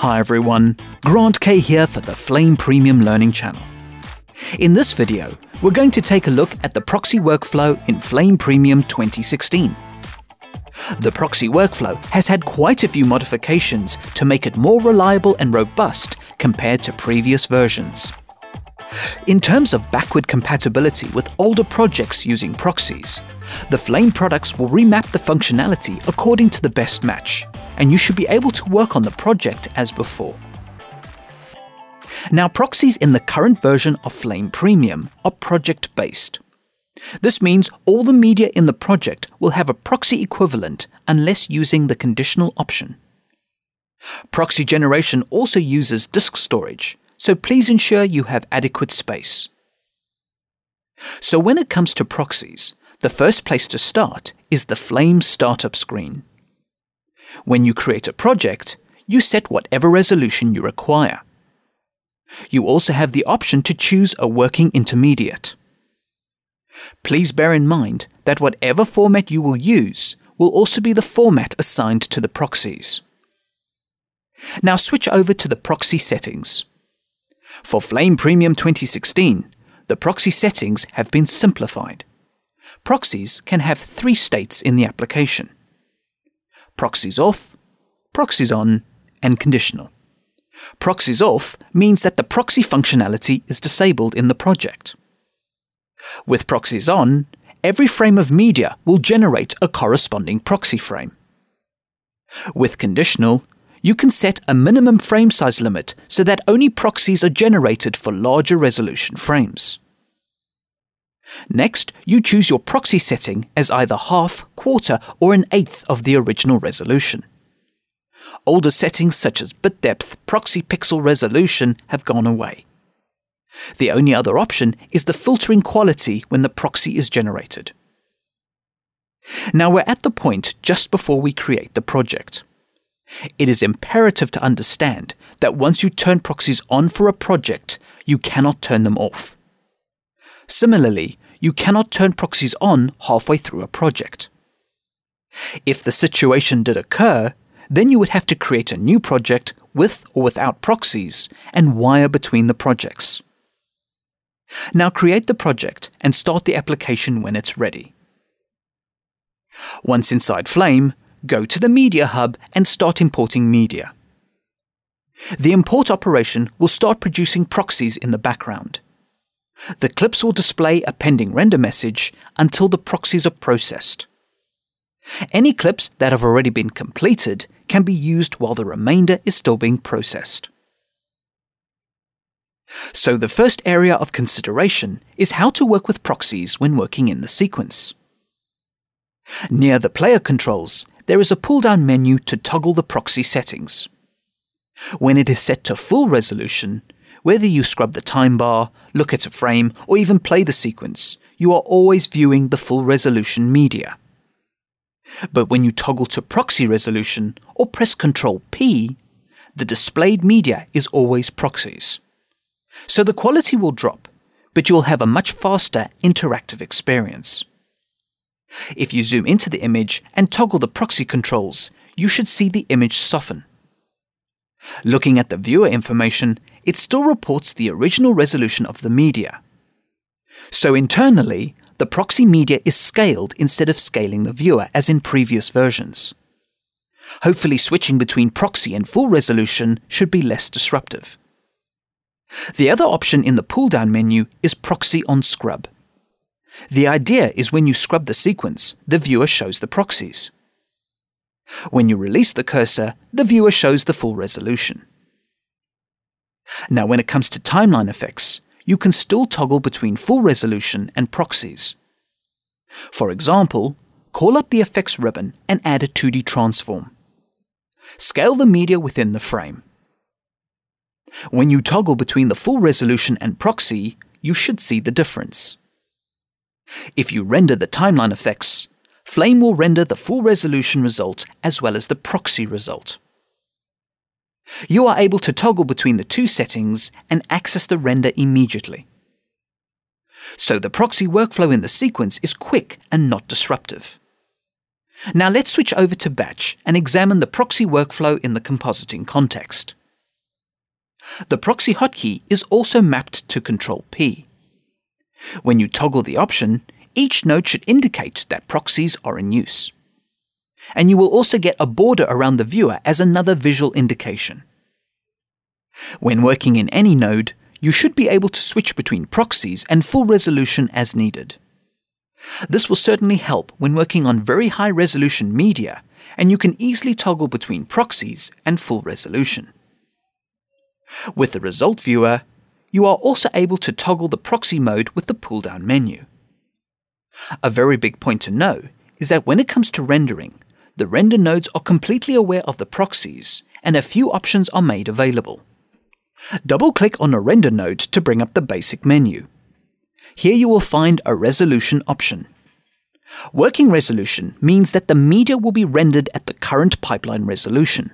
Hi everyone, Grant Kay here for the Flame Premium Learning channel. In this video, we're going to take a look at the proxy workflow in Flame Premium 2016. The proxy workflow has had quite a few modifications to make it more reliable and robust compared to previous versions. In terms of backward compatibility with older projects using proxies, the Flame products will remap the functionality according to the best match, and you should be able to work on the project as before. Now, proxies in the current version of Flame Premium are project based. This means all the media in the project will have a proxy equivalent unless using the conditional option. Proxy generation also uses disk storage, so please ensure you have adequate space. So when it comes to proxies, the first place to start is the Flame startup screen. When you create a project, you set whatever resolution you require. You also have the option to choose a working intermediate. Please bear in mind that whatever format you will use will also be the format assigned to the proxies. Now switch over to the proxy settings. For Flame Premium 2016, the proxy settings have been simplified. Proxies can have three states in the application proxies off, proxies on, and conditional. Proxies off means that the proxy functionality is disabled in the project. With proxies on, every frame of media will generate a corresponding proxy frame. With conditional, you can set a minimum frame size limit so that only proxies are generated for larger resolution frames. Next, you choose your proxy setting as either half, quarter, or an eighth of the original resolution. Older settings such as bit depth, proxy pixel resolution have gone away. The only other option is the filtering quality when the proxy is generated. Now we're at the point just before we create the project. It is imperative to understand that once you turn proxies on for a project, you cannot turn them off. Similarly, you cannot turn proxies on halfway through a project. If the situation did occur, then you would have to create a new project with or without proxies and wire between the projects. Now create the project and start the application when it's ready. Once inside Flame, go to the Media Hub and start importing media. The import operation will start producing proxies in the background. The clips will display a pending render message until the proxies are processed. Any clips that have already been completed can be used while the remainder is still being processed. So the first area of consideration is how to work with proxies when working in the sequence. Near the player controls, there is a pull-down menu to toggle the proxy settings. When it is set to full resolution, whether you scrub the time bar, look at a frame, or even play the sequence, you are always viewing the full resolution media. But when you toggle to proxy resolution or press Ctrl P, the displayed media is always proxies. So the quality will drop, but you'll have a much faster interactive experience. If you zoom into the image and toggle the proxy controls, you should see the image soften. Looking at the viewer information, it still reports the original resolution of the media. So internally, the proxy media is scaled instead of scaling the viewer as in previous versions. Hopefully, switching between proxy and full resolution should be less disruptive. The other option in the pull down menu is proxy on scrub. The idea is when you scrub the sequence, the viewer shows the proxies. When you release the cursor, the viewer shows the full resolution. Now, when it comes to timeline effects, you can still toggle between full resolution and proxies. For example, call up the effects ribbon and add a 2D transform. Scale the media within the frame. When you toggle between the full resolution and proxy, you should see the difference. If you render the timeline effects, Flame will render the full resolution result as well as the proxy result. You are able to toggle between the two settings and access the render immediately. So the proxy workflow in the sequence is quick and not disruptive. Now let's switch over to batch and examine the proxy workflow in the compositing context. The proxy hotkey is also mapped to Control P. When you toggle the option, each node should indicate that proxies are in use. And you will also get a border around the viewer as another visual indication. When working in any node, you should be able to switch between proxies and full resolution as needed. This will certainly help when working on very high resolution media, and you can easily toggle between proxies and full resolution. With the result viewer, you are also able to toggle the proxy mode with the pull down menu. A very big point to know is that when it comes to rendering, the render nodes are completely aware of the proxies and a few options are made available. Double click on a render node to bring up the basic menu. Here you will find a resolution option. Working resolution means that the media will be rendered at the current pipeline resolution.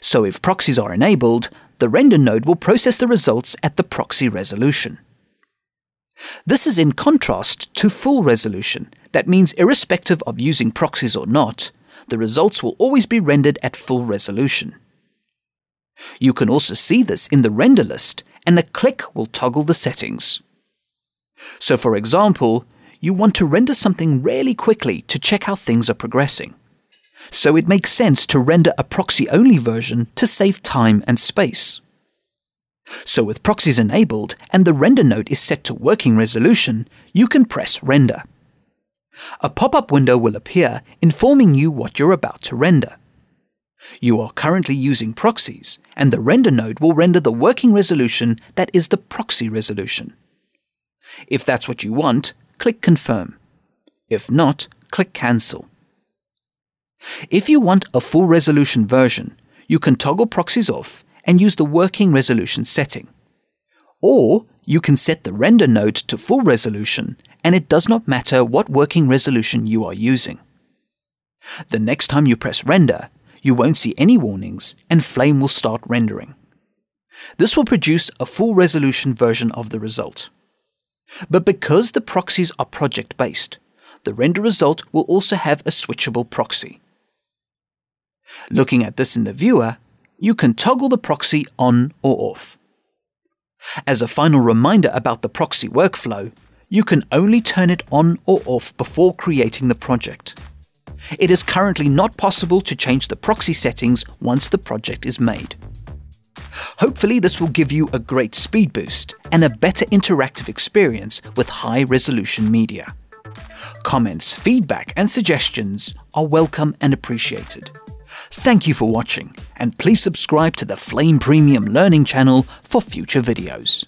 So if proxies are enabled, the render node will process the results at the proxy resolution. This is in contrast to full resolution. That means irrespective of using proxies or not, the results will always be rendered at full resolution. You can also see this in the render list, and a click will toggle the settings. So, for example, you want to render something really quickly to check how things are progressing. So, it makes sense to render a proxy only version to save time and space. So, with proxies enabled and the render node is set to working resolution, you can press Render. A pop up window will appear informing you what you're about to render. You are currently using proxies, and the render node will render the working resolution that is the proxy resolution. If that's what you want, click Confirm. If not, click Cancel. If you want a full resolution version, you can toggle proxies off and use the working resolution setting. Or you can set the render node to full resolution and it does not matter what working resolution you are using. The next time you press render, you won't see any warnings and Flame will start rendering. This will produce a full resolution version of the result. But because the proxies are project based, the render result will also have a switchable proxy. Looking at this in the viewer, you can toggle the proxy on or off. As a final reminder about the proxy workflow, you can only turn it on or off before creating the project. It is currently not possible to change the proxy settings once the project is made. Hopefully, this will give you a great speed boost and a better interactive experience with high resolution media. Comments, feedback, and suggestions are welcome and appreciated. Thank you for watching, and please subscribe to the Flame Premium Learning channel for future videos.